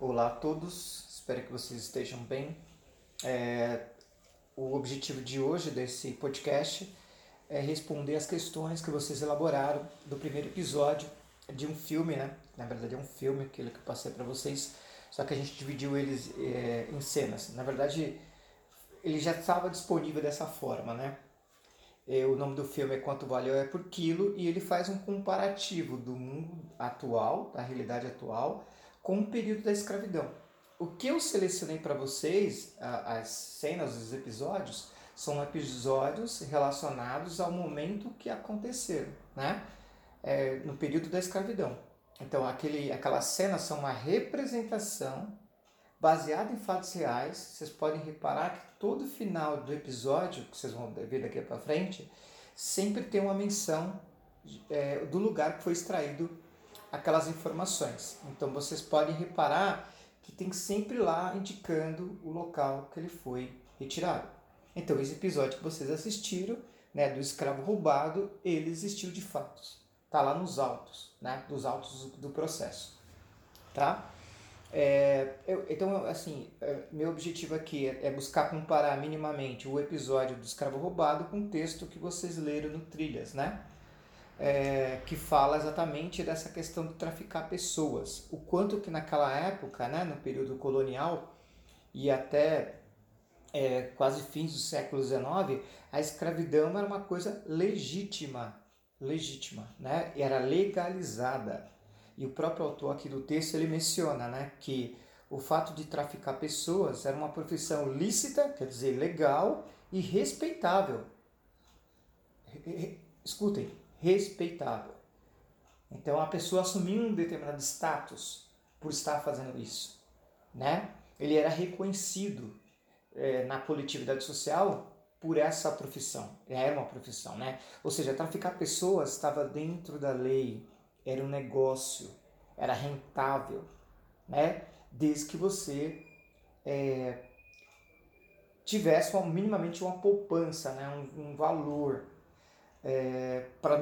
Olá a todos, espero que vocês estejam bem. É, o objetivo de hoje desse podcast é responder as questões que vocês elaboraram do primeiro episódio de um filme, né? Na verdade é um filme, aquele que eu passei para vocês, só que a gente dividiu eles é, em cenas. Na verdade, ele já estava disponível dessa forma, né? É, o nome do filme é Quanto Valeu é por Quilo e ele faz um comparativo do mundo atual, da realidade atual, com o período da escravidão. O que eu selecionei para vocês, as cenas, os episódios, são episódios relacionados ao momento que aconteceram, né? É, no período da escravidão. Então, aquele, aquelas cenas são uma representação baseada em fatos reais. Vocês podem reparar que todo final do episódio, que vocês vão ver daqui para frente, sempre tem uma menção é, do lugar que foi extraído aquelas informações. Então vocês podem reparar que tem sempre lá indicando o local que ele foi retirado. Então esse episódio que vocês assistiram, né, do escravo roubado, ele existiu de fato. Tá lá nos autos, né, dos autos do processo, tá? É, eu, então, assim, é, meu objetivo aqui é, é, buscar comparar minimamente o episódio do escravo roubado com o texto que vocês leram no Trilhas, né? É, que fala exatamente dessa questão de traficar pessoas. O quanto que naquela época, né, no período colonial e até é, quase fins do século XIX, a escravidão era uma coisa legítima, legítima, né? Era legalizada. E o próprio autor aqui do texto ele menciona, né, que o fato de traficar pessoas era uma profissão lícita, quer dizer, legal e respeitável. Escutem, respeitável. Então a pessoa assumiu um determinado status por estar fazendo isso, né? Ele era reconhecido é, na coletividade social por essa profissão. Era uma profissão, né? Ou seja, traficar pessoas estava dentro da lei, era um negócio, era rentável, né? Desde que você é, tivesse minimamente uma poupança, né? um, um valor é, para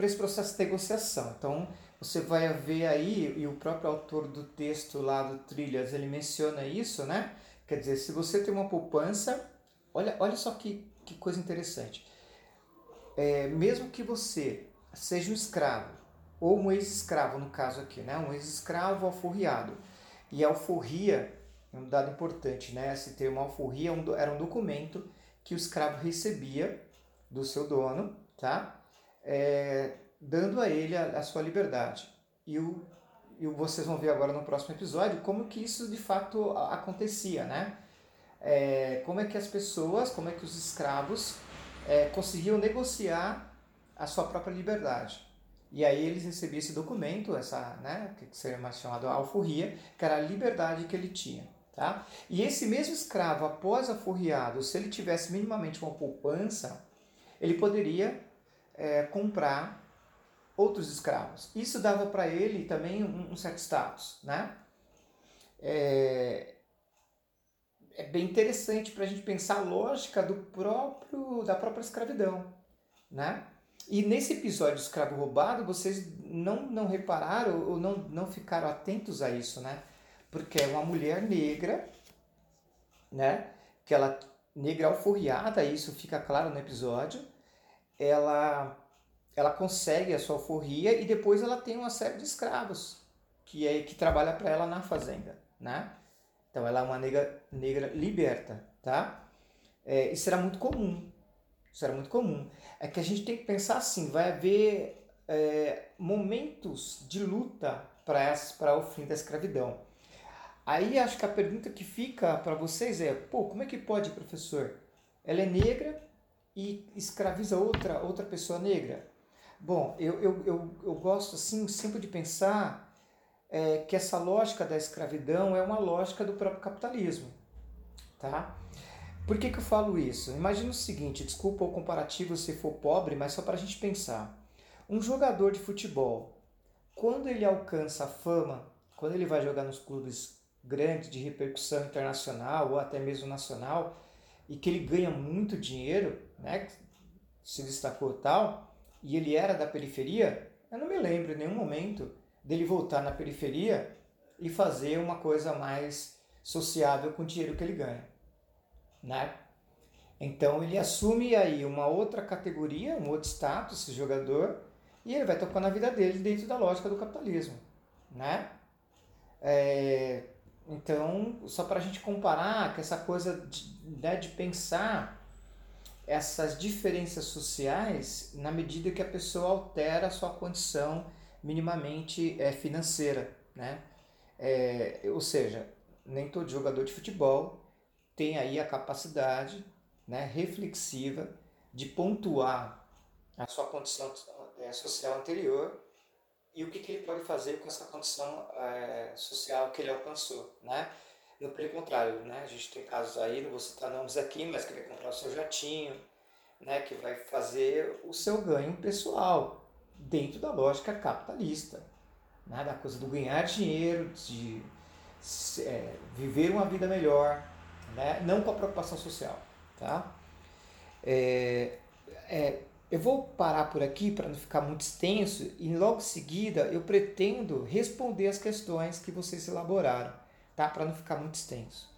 esse processo de negociação. Então, você vai ver aí, e o próprio autor do texto lá do Trilhas, ele menciona isso, né? Quer dizer, se você tem uma poupança, olha, olha só que, que coisa interessante. É, mesmo que você seja um escravo, ou um ex-escravo no caso aqui, né? Um ex-escravo alforriado. E alforria, é um dado importante, né? Esse termo alforria era um documento que o escravo recebia do seu dono, tá? É, dando a ele a, a, sua liberdade. E, o, e vocês vão ver agora no próximo episódio como que isso de fato acontecia, né? É, como é que as pessoas, como é que os escravos é, conseguiam negociar a sua própria liberdade. E aí eles recebiam esse documento, essa, né, que seria mais chamado alforria, que era a liberdade que ele tinha. Tá? E esse mesmo escravo, após aforriado, se ele tivesse minimamente uma poupança, ele poderia é, comprar outros escravos. Isso dava para ele também um, um, certo status, né? É, é bem interessante para a gente pensar a lógica do próprio da própria escravidão, né? E nesse episódio escravo roubado, vocês não, não repararam ou não, não ficaram atentos a isso, né? Porque é uma mulher negra, né? Que ela negra alforriada, isso fica claro no episódio, ela ela consegue a sua alforria e depois ela tem uma série de escravos que é que trabalha para ela na fazenda, né? Então ela é uma negra, negra liberta, tá? É, isso era muito comum. Isso era muito comum. É que a gente tem que pensar assim, vai haver é, momentos de luta para o fim da escravidão. Aí acho que a pergunta que fica para vocês é, pô, como é que pode, professor? Ela é negra, e escraviza outra, outra pessoa negra? Bom, eu, eu, eu, eu gosto assim sempre de pensar é, que essa lógica da escravidão é uma lógica do próprio capitalismo. Tá? Por que, que eu falo isso? Imagina o seguinte, desculpa o comparativo se for pobre, mas só para a gente pensar. Um jogador de futebol, quando ele alcança a fama, quando ele vai jogar nos clubes grandes de repercussão internacional ou até mesmo nacional, e que ele ganha muito dinheiro, né, se destacou tal, e ele era da periferia, eu não me lembro em nenhum momento dele voltar na periferia e, fazer uma coisa mais sociável com o dinheiro que ele ganha, né? Então ele assume aí uma outra categoria, um outro status, esse jogador, e ele vai tocando a vida dele dentro da lógica do capitalismo, né? É, então, só para a gente comparar que essa coisa de, né, de pensar essas diferenças sociais na medida que a pessoa altera a sua condição minimamente é, financeira, né? É, ou seja, nem todo jogador de futebol tem aí a capacidade né, reflexiva de pontuar a sua condição é, social anterior e o que, que, ele pode fazer com essa condição é, social que ele alcançou, né? No pelo contrário, né? A gente tem casos aí, não vou citar nomes aqui, mas que vai comprar o seu jatinho, né? Que vai fazer o seu ganho pessoal dentro da lógica capitalista, né? Da coisa do ganhar dinheiro, de é, viver uma vida melhor, né? Não com a preocupação social, tá? É, é, eu vou parar por aqui para não ficar muito extenso e logo em seguida eu pretendo responder as questões que vocês elaboraram, tá? Para não ficar muito extenso.